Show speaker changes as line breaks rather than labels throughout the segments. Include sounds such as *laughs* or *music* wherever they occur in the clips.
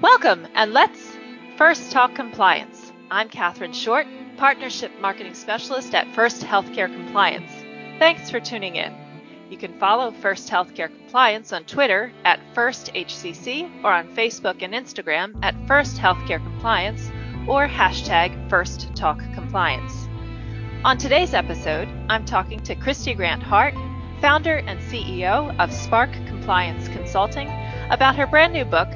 Welcome, and let's first talk compliance. I'm Katherine Short, Partnership Marketing Specialist at First Healthcare Compliance. Thanks for tuning in. You can follow First Healthcare Compliance on Twitter at FirstHCC or on Facebook and Instagram at First Healthcare Compliance or hashtag First Talk Compliance. On today's episode, I'm talking to Kristy Grant Hart, founder and CEO of Spark Compliance Consulting, about her brand new book,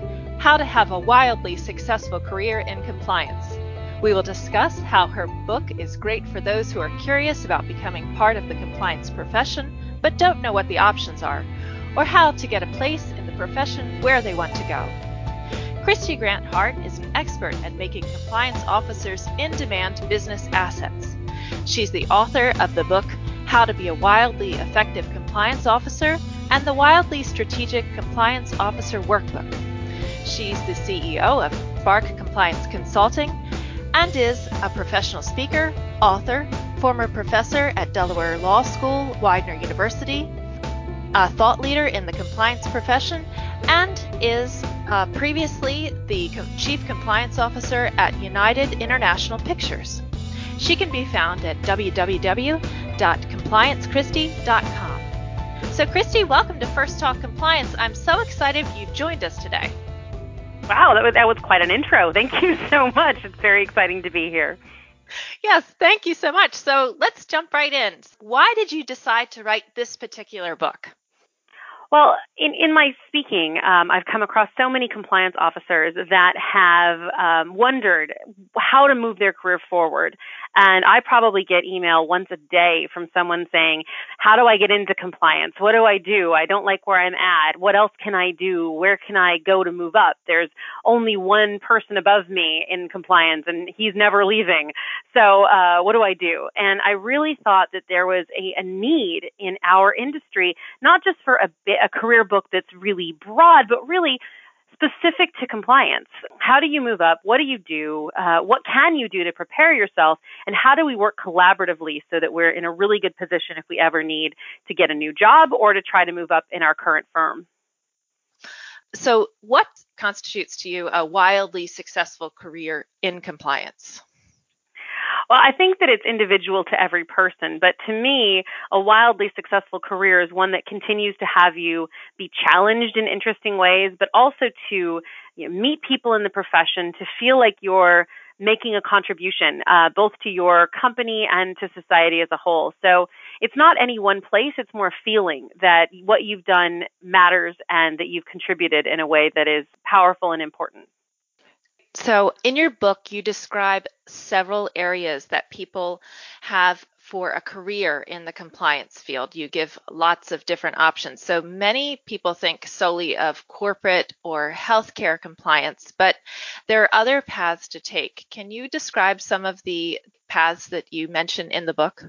How to Have a Wildly Successful Career in Compliance. We will discuss how her book is great for those who are curious about becoming part of the compliance profession but don't know what the options are, or how to get a place in the profession where they want to go. Kristy Grant Hart is an expert at making compliance officers in demand business assets. She's the author of the book How to Be a Wildly Effective Compliance Officer and the Wildly Strategic Compliance Officer Workbook. She's the CEO of Spark Compliance Consulting and is a professional speaker, author, former professor at Delaware Law School, Widener University, a thought leader in the compliance profession, and is uh, previously the chief compliance officer at United International Pictures. She can be found at www.compliancekristy.com. So, Kristy, welcome to First Talk Compliance. I'm so excited you've joined us today.
Wow, that was, that was quite an intro. Thank you *laughs* so much. It's very exciting to be here.
Yes, thank you so much. So let's jump right in. Why did you decide to write this particular book?
Well, in, in my speaking, um, I've come across so many compliance officers that have um, wondered how to move their career forward. And I probably get email once a day from someone saying, How do I get into compliance? What do I do? I don't like where I'm at. What else can I do? Where can I go to move up? There's only one person above me in compliance and he's never leaving. So, uh, what do I do? And I really thought that there was a, a need in our industry, not just for a a career book that's really broad, but really specific to compliance. How do you move up? What do you do? Uh, what can you do to prepare yourself? And how do we work collaboratively so that we're in a really good position if we ever need to get a new job or to try to move up in our current firm?
So, what constitutes to you a wildly successful career in compliance?
Well, I think that it's individual to every person, but to me, a wildly successful career is one that continues to have you be challenged in interesting ways, but also to you know, meet people in the profession, to feel like you're making a contribution, uh, both to your company and to society as a whole. So it's not any one place, it's more feeling that what you've done matters and that you've contributed in a way that is powerful and important.
So, in your book, you describe several areas that people have for a career in the compliance field. You give lots of different options. So, many people think solely of corporate or healthcare compliance, but there are other paths to take. Can you describe some of the paths that you mention in the book?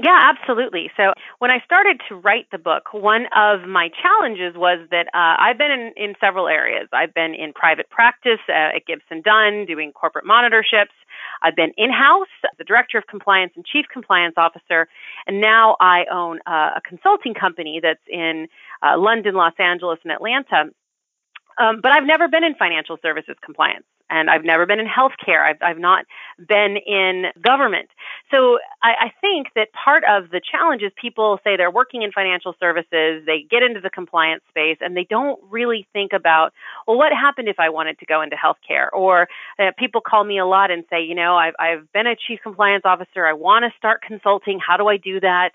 Yeah, absolutely. So when I started to write the book, one of my challenges was that uh, I've been in, in several areas. I've been in private practice uh, at Gibson Dunn doing corporate monitorships. I've been in house, the director of compliance and chief compliance officer, and now I own uh, a consulting company that's in uh, London, Los Angeles, and Atlanta. Um, but I've never been in financial services compliance and I've never been in healthcare. I've, I've not been in government. So I, I think that part of the challenge is people say they're working in financial services, they get into the compliance space, and they don't really think about, well, what happened if I wanted to go into healthcare? Or uh, people call me a lot and say, you know, I've, I've been a chief compliance officer. I want to start consulting. How do I do that?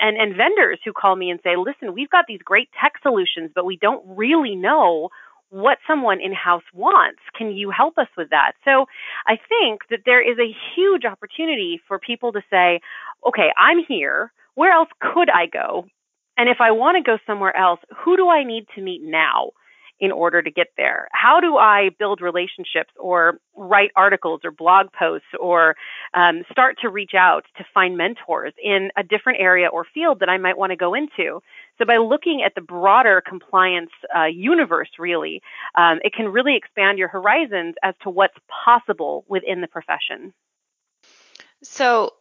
And, and vendors who call me and say, listen, we've got these great tech solutions, but we don't really know what someone in house wants. Can you help us with that? So I think that there is a huge opportunity for people to say, okay, I'm here. Where else could I go? And if I want to go somewhere else, who do I need to meet now? in order to get there? How do I build relationships or write articles or blog posts or um, start to reach out to find mentors in a different area or field that I might want to go into? So, by looking at the broader compliance uh, universe, really, um, it can really expand your horizons as to what's possible within the profession.
So,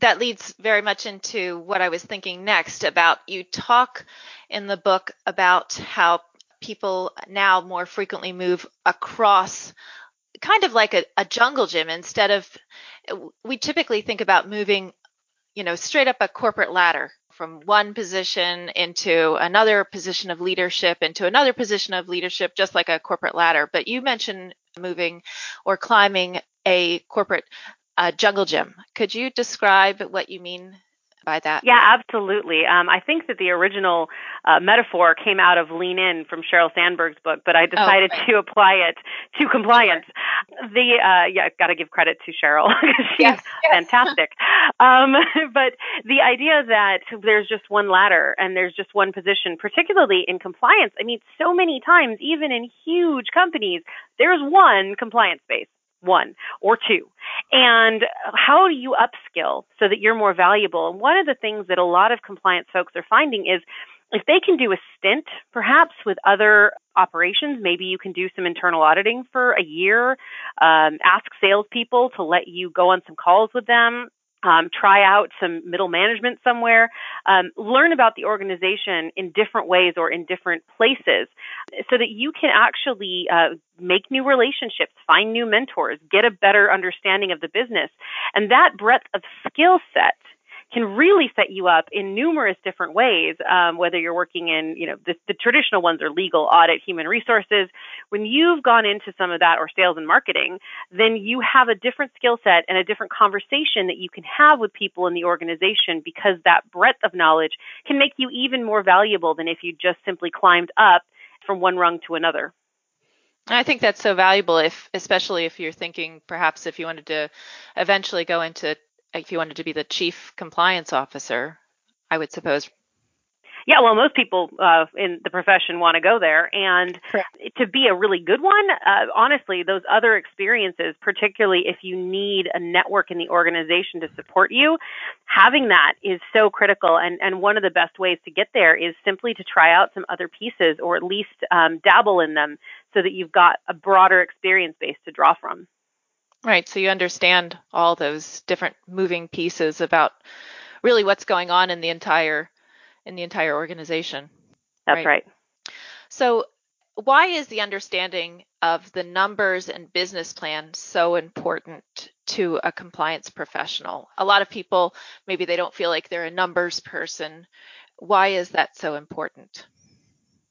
that leads very much into what I was thinking next about you talk in the book about how people now more frequently move across kind of like a, a jungle gym instead of we typically think about moving you know straight up a corporate ladder from one position into another position of leadership into another position of leadership just like a corporate ladder. But you mentioned moving or climbing a corporate uh, jungle gym. Could you describe what you mean by that.
Yeah, absolutely. Um, I think that the original uh, metaphor came out of Lean In from Sheryl Sandberg's book, but I oh, decided oh, right. to apply it to compliance. Sure. The uh, yeah, got to give credit to Sheryl *laughs* because she's yes, yes. *laughs* fantastic. um, *laughs* but the idea that there's just one ladder and there's just one position, particularly in compliance. I mean, so many times, even in huge companies, there's one compliance base one or two. And how do you upskill so that you're more valuable? And one of the things that a lot of compliance folks are finding is if they can do a stint, perhaps with other operations, maybe you can do some internal auditing for a year, um, ask salespeople to let you go on some calls with them, um, try out some middle management somewhere, um, learn about the organization in different ways or in different places so that you can actually uh, make new relationships, find new mentors, get a better understanding of the business. And that breadth of skill set can really set you up in numerous different ways. Um, whether you're working in, you know, the, the traditional ones are legal, audit, human resources. When you've gone into some of that or sales and marketing, then you have a different skill set and a different conversation that you can have with people in the organization because that breadth of knowledge can make you even more valuable than if you just simply climbed up from one rung to another.
I think that's so valuable if especially if you're thinking perhaps if you wanted to eventually go into if you wanted to be the chief compliance officer, I would suppose.
Yeah, well, most people uh, in the profession want to go there, and Correct. to be a really good one, uh, honestly, those other experiences, particularly if you need a network in the organization to support you, having that is so critical. And and one of the best ways to get there is simply to try out some other pieces, or at least um, dabble in them, so that you've got a broader experience base to draw from.
Right. So you understand all those different moving pieces about really what's going on in the entire in the entire organization.
That's right. right.
So why is the understanding of the numbers and business plan so important to a compliance professional? A lot of people maybe they don't feel like they're a numbers person. Why is that so important?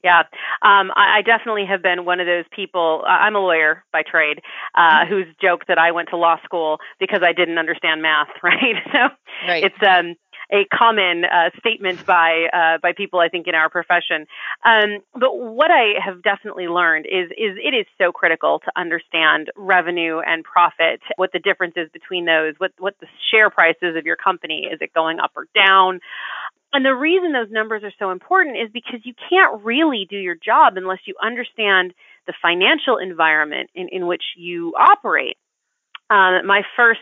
Yeah, um, I, I definitely have been one of those people. Uh, I'm a lawyer by trade, uh, mm-hmm. who's joked that I went to law school because I didn't understand math. *laughs* Right, *laughs* so right. it's um, a common uh, statement by uh, by people I think in our profession. Um, but what I have definitely learned is is it is so critical to understand revenue and profit, what the difference is between those, what what the share prices of your company is it going up or down. And the reason those numbers are so important is because you can't really do your job unless you understand the financial environment in, in which you operate. Um, my first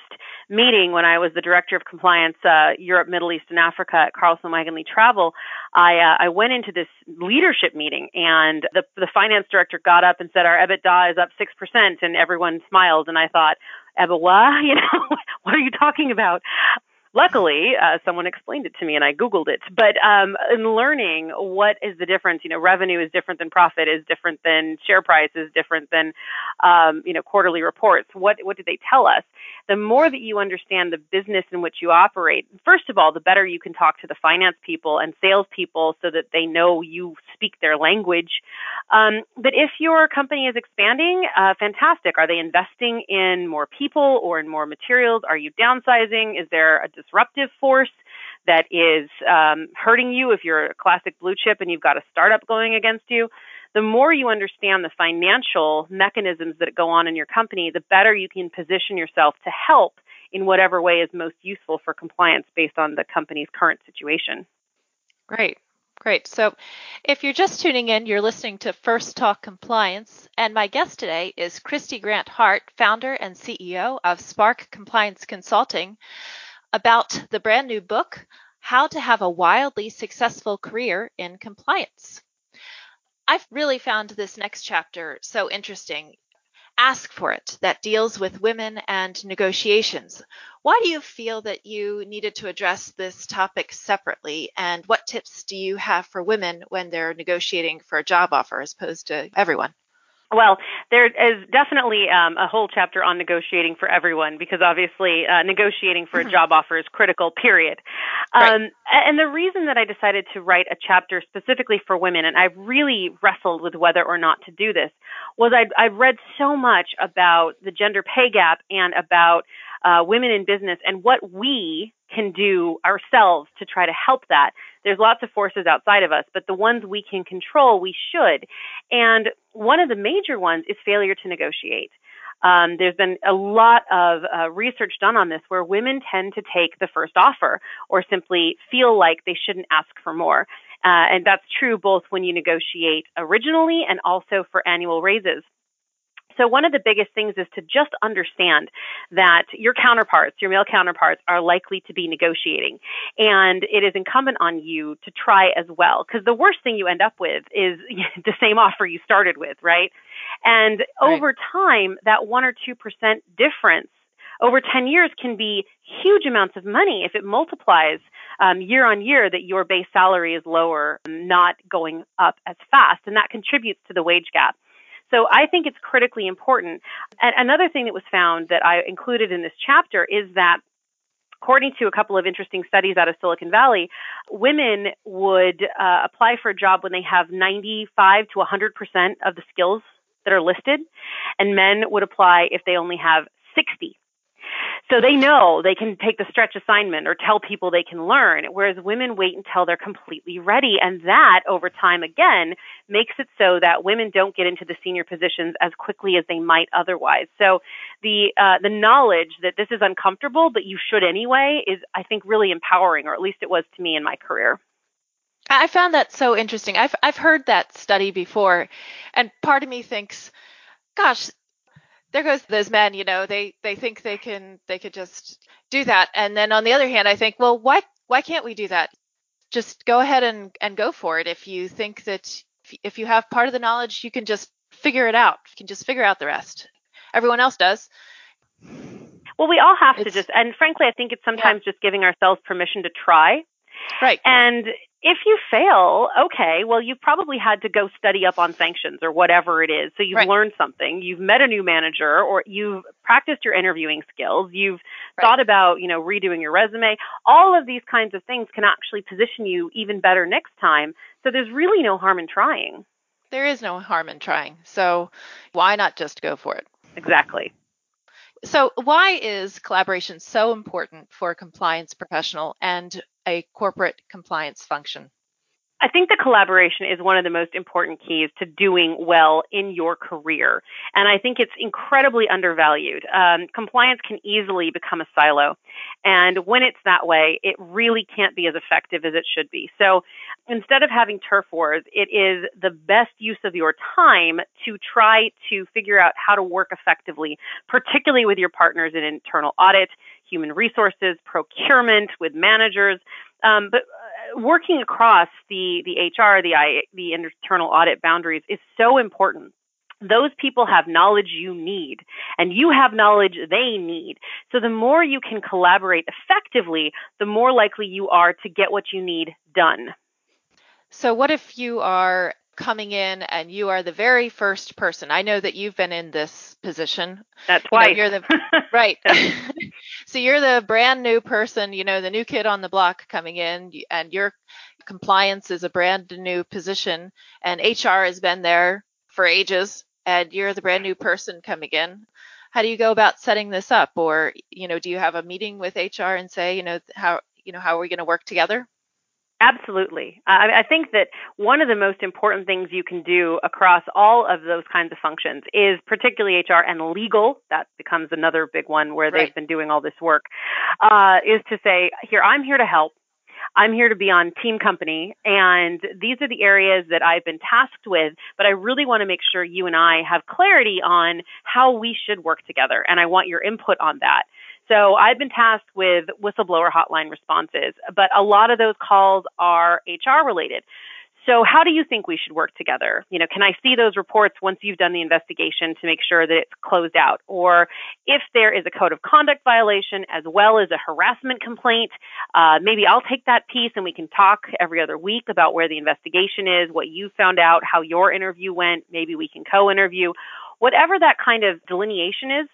meeting when I was the director of compliance, uh, Europe, Middle East, and Africa at Carlson Wagonlit Travel, I uh, I went into this leadership meeting, and the the finance director got up and said, "Our EBITDA is up six percent," and everyone smiled, and I thought, "EBITDA? *laughs* You know, what are you talking about?" Luckily, uh, someone explained it to me and I Googled it. But um, in learning what is the difference, you know, revenue is different than profit, is different than share price, is different than, um, you know, quarterly reports. What, what did they tell us? The more that you understand the business in which you operate, first of all, the better you can talk to the finance people and sales people so that they know you speak their language. Um, but if your company is expanding, uh, fantastic. Are they investing in more people or in more materials? Are you downsizing? Is there a disruptive force that is um, hurting you if you're a classic blue chip and you've got a startup going against you. The more you understand the financial mechanisms that go on in your company, the better you can position yourself to help in whatever way is most useful for compliance based on the company's current situation.
Great. Great. So, if you're just tuning in, you're listening to First Talk Compliance, and my guest today is Kristy Grant Hart, founder and CEO of Spark Compliance Consulting about the brand new book, How to Have a Wildly Successful Career in Compliance. I've really found this next chapter so interesting. Ask for It that deals with women and negotiations. Why do you feel that you needed to address this topic separately? And what tips do you have for women when they're negotiating for a job offer as opposed to everyone?
Well, there is definitely um, a whole chapter on negotiating for everyone because obviously uh, negotiating for mm-hmm. a job offer is critical, period. Right. Um, and the reason that I decided to write a chapter specifically for women, and I really wrestled with whether or not to do this, was I'd, I'd read so much about the gender pay gap and about uh, women in business and what we can do ourselves to try to help that. There's lots of forces outside of us, but the ones we can control, we should. And one of the major ones is failure to negotiate. Um, there's been a lot of uh, research done on this where women tend to take the first offer or simply feel like they shouldn't ask for more. Uh, and that's true both when you negotiate originally and also for annual raises. So one of the biggest things is to just understand that your counterparts, your male counterparts, are likely to be negotiating. And it is incumbent on you to try as well. Because the worst thing you end up with is *laughs* the same offer you started with, right? And right. over time, that one or 2% difference over 10 years can be huge amounts of money if it multiplies um, year on year that your base salary is lower, not going up as fast. And that contributes to the wage gap. So I think it's critically important. And another thing that was found that I included in this chapter is that according to a couple of interesting studies out of Silicon Valley, women would uh, apply for a job when they have 95 to 100% of the skills that are listed, and men would apply if they only have 60 so they know they can take the stretch assignment or tell people they can learn, whereas women wait until they're completely ready. And that over time again makes it so that women don't get into the senior positions as quickly as they might otherwise. So the, uh, the knowledge that this is uncomfortable, but you should anyway is, I think, really empowering, or at least it was to me in my career.
I found that so interesting. I've I've heard that study before, and part of me thinks, gosh, there goes those men you know they they think they can they could just do that. And then on the other hand i think well why why can't we do that? Just go ahead and and go for it. If you think that if you have part of the knowledge you can just figure it out. You can just figure out the rest. Everyone else does.
Well we all have it's, to just and frankly i think it's sometimes yeah. just giving ourselves permission to try.
Right.
And if you fail, okay, well, you've probably had to go study up on sanctions or whatever it is. So you've right. learned something. You've met a new manager or you've practiced your interviewing skills. You've right. thought about, you know, redoing your resume. All of these kinds of things can actually position you even better next time. So there's really no harm in trying.
There is no harm in trying. So why not just go for it?
Exactly.
So, why is collaboration so important for a compliance professional and a corporate compliance function?
I think the collaboration is one of the most important keys to doing well in your career. And I think it's incredibly undervalued. Um, compliance can easily become a silo. And when it's that way, it really can't be as effective as it should be. So instead of having turf wars, it is the best use of your time to try to figure out how to work effectively, particularly with your partners in internal audit, human resources, procurement, with managers. Um, but working across the, the HR, the, I, the internal audit boundaries is so important those people have knowledge you need and you have knowledge they need. So the more you can collaborate effectively, the more likely you are to get what you need done.
So what if you are coming in and you are the very first person. I know that you've been in this position.
That's why
you are the *laughs* right. *laughs* so you're the brand new person, you know, the new kid on the block coming in, and your compliance is a brand new position, and HR has been there for ages, and you're the brand new person coming in. How do you go about setting this up, or you know, do you have a meeting with HR and say, you know, how you know how are we going to work together?
Absolutely. I, I think that one of the most important things you can do across all of those kinds of functions is particularly HR and legal. That becomes another big one where right. they've been doing all this work. Uh, is to say, here I'm here to help. I'm here to be on team company, and these are the areas that I've been tasked with, but I really want to make sure you and I have clarity on how we should work together, and I want your input on that. So I've been tasked with whistleblower hotline responses, but a lot of those calls are HR related. So, how do you think we should work together? You know, can I see those reports once you've done the investigation to make sure that it's closed out? Or if there is a code of conduct violation as well as a harassment complaint, uh, maybe I'll take that piece and we can talk every other week about where the investigation is, what you found out, how your interview went. Maybe we can co interview. Whatever that kind of delineation is,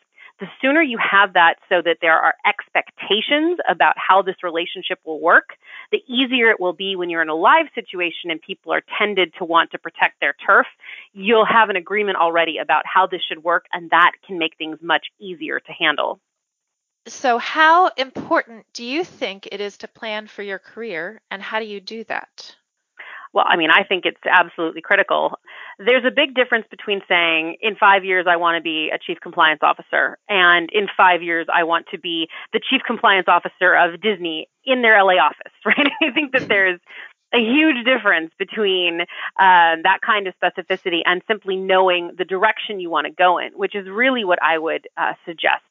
the sooner you have that so that there are expectations about how this relationship will work, the easier it will be when you're in a live situation and people are tended to want to protect their turf. You'll have an agreement already about how this should work, and that can make things much easier to handle.
So, how important do you think it is to plan for your career, and how do you do that?
Well, I mean, I think it's absolutely critical. There's a big difference between saying, in five years, I want to be a chief compliance officer, and in five years, I want to be the chief compliance officer of Disney in their LA office, *laughs* right? I think that there's a huge difference between uh, that kind of specificity and simply knowing the direction you want to go in, which is really what I would uh, suggest.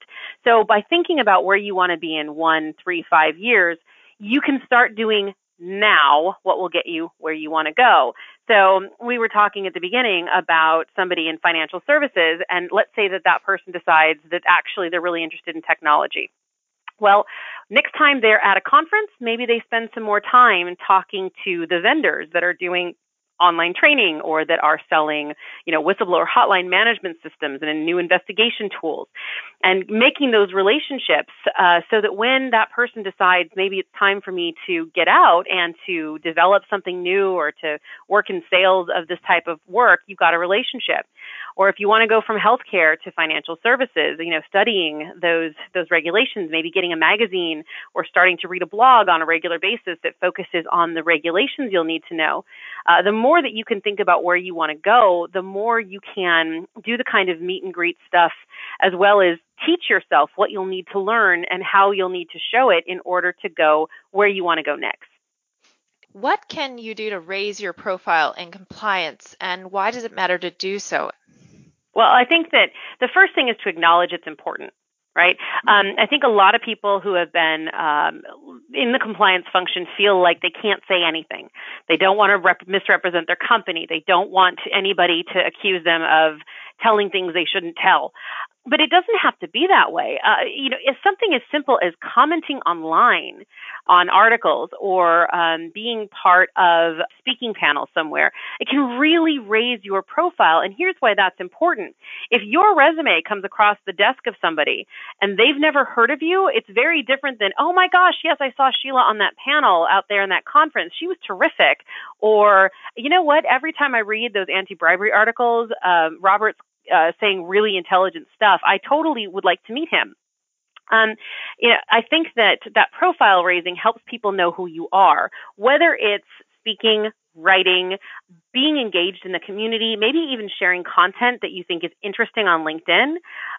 So, by thinking about where you want to be in one, three, five years, you can start doing now what will get you where you want to go. So we were talking at the beginning about somebody in financial services, and let's say that that person decides that actually they're really interested in technology. Well, next time they're at a conference, maybe they spend some more time talking to the vendors that are doing online training or that are selling, you know, whistleblower hotline management systems and new investigation tools, and making those relationships uh, so that when that person decides maybe it's time for me to get out and to develop something new or to work in sales of this type of work, you've got a relationship. Or if you want to go from healthcare to financial services, you know, studying those those regulations, maybe getting a magazine or starting to read a blog on a regular basis that focuses on the regulations you'll need to know. Uh, the more that you can think about where you want to go, the more you can do the kind of meet and greet stuff as well as teach yourself what you'll need to learn and how you'll need to show it in order to go where you want to go next.
What can you do to raise your profile in compliance, and why does it matter to do so?
Well, I think that the first thing is to acknowledge it's important right? Um, I think a lot of people who have been um, in the compliance function feel like they can't say anything. They don't want to rep- misrepresent their company. They don't want anybody to accuse them of telling things they shouldn't tell. But it doesn't have to be that way. Uh, you know, if something as simple as commenting online on articles or um, being part of speaking panel somewhere, it can really raise your profile. And here's why that's important. If your resume comes across the desk of somebody and they've never heard of you, it's very different than, oh my gosh, yes, I saw Sheila on that panel out there in that conference. She was terrific. Or, you know what? Every time I read those anti bribery articles, um, Robert's uh, saying really intelligent stuff. I totally would like to meet him. Um, you know, I think that that profile raising helps people know who you are, whether it's speaking, writing, being engaged in the community, maybe even sharing content that you think is interesting on LinkedIn.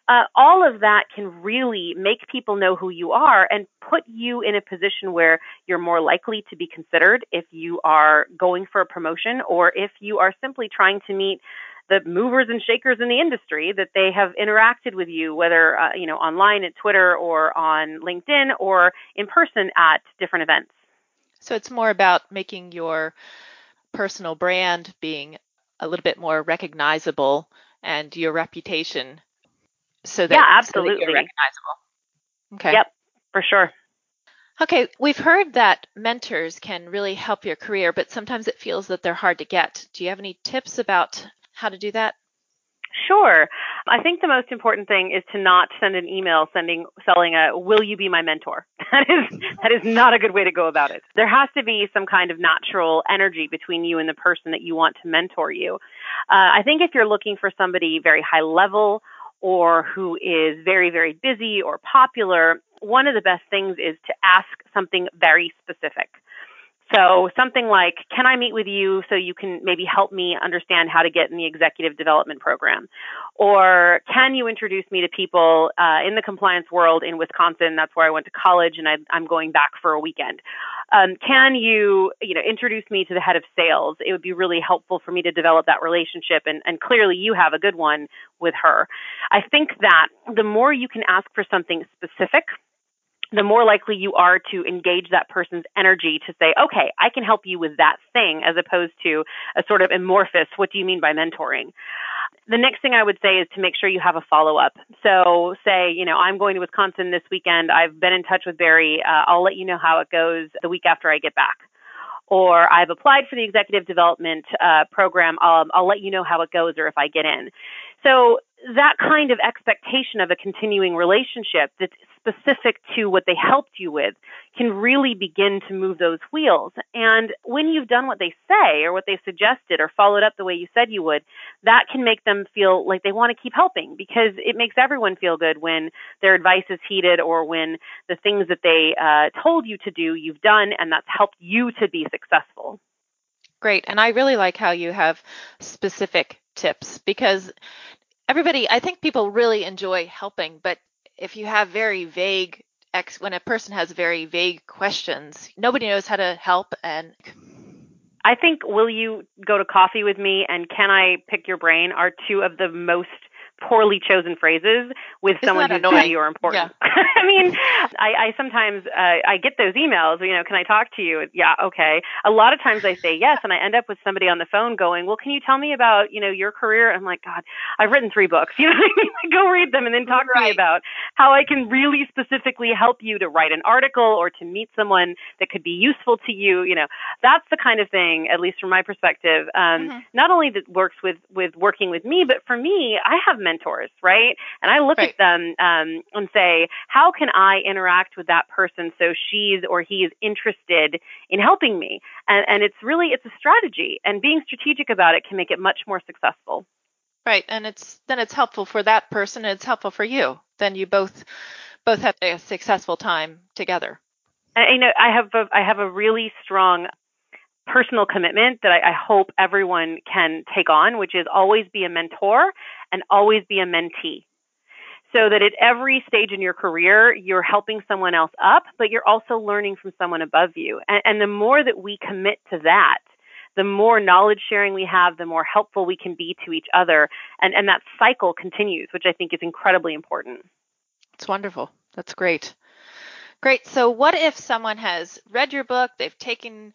Uh, all of that can really make people know who you are and put you in a position where you're more likely to be considered if you are going for a promotion or if you are simply trying to meet the movers and shakers in the industry that they have interacted with you, whether uh, you know online at Twitter or on LinkedIn or in person at different events.
So it's more about making your personal brand being a little bit more recognizable and your reputation so that,
yeah, absolutely.
So that you're recognizable.
Okay. Yep, for sure.
Okay, we've heard that mentors can really help your career, but sometimes it feels that they're hard to get. Do you have any tips about how to do that?
Sure. I think the most important thing is to not send an email sending selling a will you be my mentor. *laughs* That is that is not a good way to go about it. There has to be some kind of natural energy between you and the person that you want to mentor you. Uh, I think if you're looking for somebody very high level or who is very very busy or popular, one of the best things is to ask something very specific. So something like, can I meet with you so you can maybe help me understand how to get in the executive development program? Or can you introduce me to people uh, in the compliance world in Wisconsin? That's where I went to college and I, am going back for a weekend. Um, can you, you know, introduce me to the head of sales? It would be really helpful for me to develop that relationship and, and clearly you have a good one with her. I think that the more you can ask for something specific, the more likely you are to engage that person's energy to say, okay, I can help you with that thing, as opposed to a sort of amorphous, what do you mean by mentoring? The next thing I would say is to make sure you have a follow up. So, say, you know, I'm going to Wisconsin this weekend. I've been in touch with Barry. Uh, I'll let you know how it goes the week after I get back. Or I've applied for the executive development uh, program. I'll, I'll let you know how it goes or if I get in. So that kind of expectation of a continuing relationship that's specific to what they helped you with can really begin to move those wheels. And when you've done what they say or what they suggested or followed up the way you said you would, that can make them feel like they want to keep helping because it makes everyone feel good when their advice is heeded or when the things that they uh, told you to do you've done and that's helped you to be successful.
Great. And I really like how you have specific tips because everybody, I think people really enjoy helping, but if you have very vague ex when a person has very vague questions, nobody knows how to help and
I think will you go to coffee with me and can I pick your brain are two of the most poorly chosen phrases with
Isn't
someone who's you or important.
Yeah. *laughs*
I mean, I, I sometimes uh, I get those emails. You know, can I talk to you? Yeah, okay. A lot of times I say yes, and I end up with somebody on the phone going, "Well, can you tell me about you know your career?" I'm like, God, I've written three books. *laughs* You know, what I mean? go read them and then talk to me about how I can really specifically help you to write an article or to meet someone that could be useful to you. You know, that's the kind of thing, at least from my perspective, um,
Mhm.
not only that works with with working with me, but for me, I have mentors, right? And I look
Right.
at them um, and say, how can I interact with that person so she's or he is interested in helping me? And, and it's really it's a strategy, and being strategic about it can make it much more successful.
Right, and it's then it's helpful for that person and it's helpful for you. Then you both both have a successful time together.
And, you know, I have a, I have a really strong personal commitment that I, I hope everyone can take on, which is always be a mentor and always be a mentee. So that at every stage in your career, you're helping someone else up, but you're also learning from someone above you. And, and the more that we commit to that, the more knowledge sharing we have, the more helpful we can be to each other. And, and that cycle continues, which I think is incredibly important.
It's wonderful. That's great. Great. So what if someone has read your book, they've taken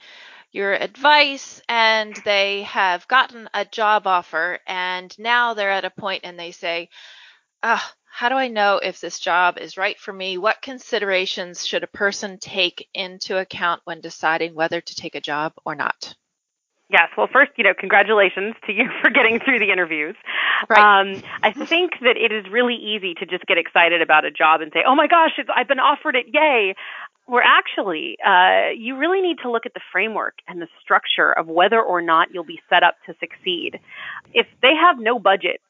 your advice and they have gotten a job offer and now they're at a point and they say, ah, how do I know if this job is right for me? What considerations should a person take into account when deciding whether to take a job or not?
Yes. Well, first, you know, congratulations to you *laughs* for getting through the interviews.
Right.
Um, I think that it is really easy to just get excited about a job and say, "Oh my gosh, it's, I've been offered it! Yay!" Where actually, uh, you really need to look at the framework and the structure of whether or not you'll be set up to succeed. If they have no budget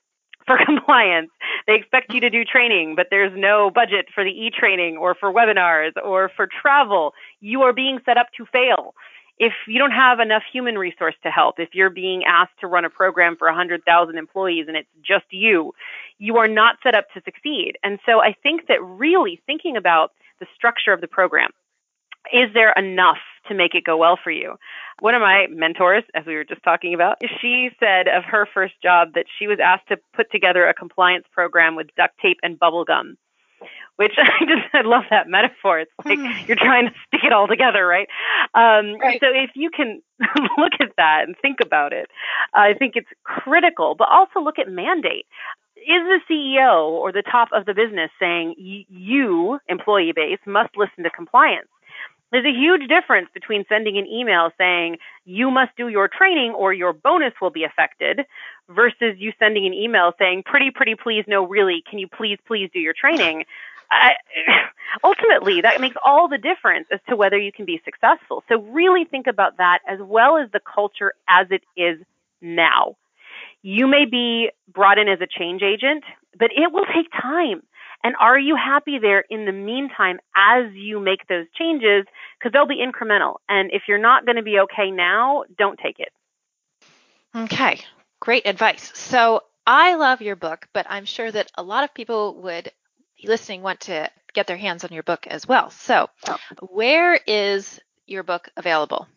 for *laughs* compliance. They expect you to do training, but there's no budget for the e-training or for webinars or for travel. You are being set up to fail. If you don't have enough human resource to help, if you're being asked to run a program for 100,000 employees and it's just you, you are not set up to succeed. And so I think that really thinking about the structure of the program, is there enough to make it go well for you? One of my mentors, as we were just talking about, she said of her first job that she was asked to put together a compliance program with duct tape and bubble gum. Which *laughs* I just I love that metaphor. It's like you're trying to stick it all together, right? Um,
Right.
So if you can *laughs* look at that and think about it, I think it's critical. But also look at mandate. Is the CEO or the top of the business saying you, employee base, must listen to compliance? There's a huge difference between sending an email saying you must do your training or your bonus will be affected versus you sending an email saying pretty pretty please no really can you please please do your training. I, *laughs* ultimately, that makes all the difference as to whether you can be successful. So really think about that as well as the culture as it is now. You may be brought in as a change agent, but it will take time. And are you happy there in the meantime as you make those changes? Because they'll be incremental. And if you're not going to be okay now, don't take it.
Okay, great advice. So I love your book, but I'm sure that a lot of people would listening want to get their hands on your book as well. So, oh. where is your book available?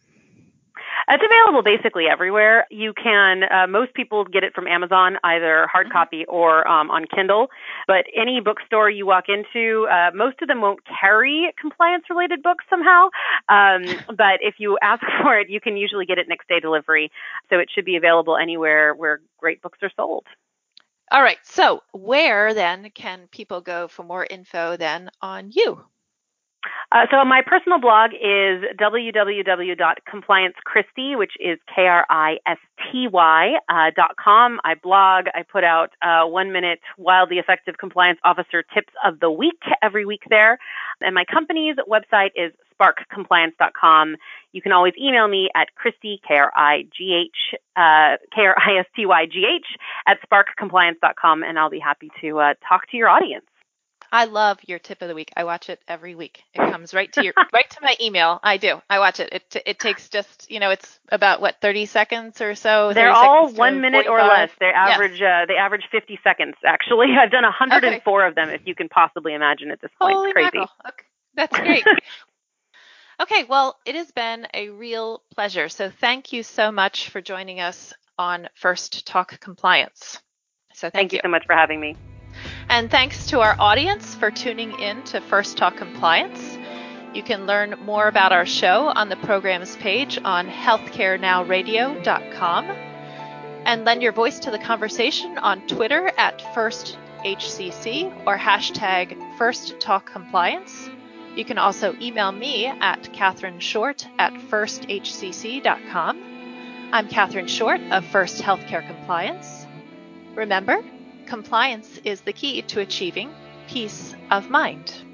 It's available basically everywhere. You can, uh, most people get it from Amazon, either hard
Mhm.
copy or um, on Kindle. But any bookstore you walk into, uh, most of them won't carry compliance related books somehow. Um, *laughs* but if you ask for it, you can usually get it next day delivery. So it should be available anywhere where great books are sold.
All right. So, where then can people go for more info then on you?
Uh, so my personal blog is www.compliancekristy, which is K-R-I-S-T-Y uh, dot com. I blog. I put out uh, one minute wildly effective compliance officer tips of the week every week there. And my company's website is sparkcompliance.com. You can always email me at Kristy, K-R-I-G-H, uh, K-R-I-S-T-Y-G-H at sparkcompliance.com, and I'll be happy to uh, talk to your audience.
I love your tip of the week. I watch it every week. It comes right to your right to my email. I do. I watch it. It it takes just you know it's about what thirty seconds or so.
They're all one minute 45. or less. They average yes. uh, they average fifty seconds. Actually, *laughs* I've done hundred and four okay. of them. If you can possibly imagine at this point,
Holy
it's crazy.
Mackerel. Okay. That's great. *laughs* okay, well, it has been a real pleasure. So thank you so much for joining us on First Talk Compliance. So thank,
thank
you
so much for having me.
And thanks to our audience for tuning in to First Talk Compliance. You can learn more about our show on the programs page on healthcarenowradio.com and lend your voice to the conversation on Twitter at FirstHCC or hashtag First Talk Compliance. You can also email me at Catherine Short at firsthcc.com. I'm Catherine Short of First Healthcare Compliance. Remember, compliance is the key to achieving peace of mind.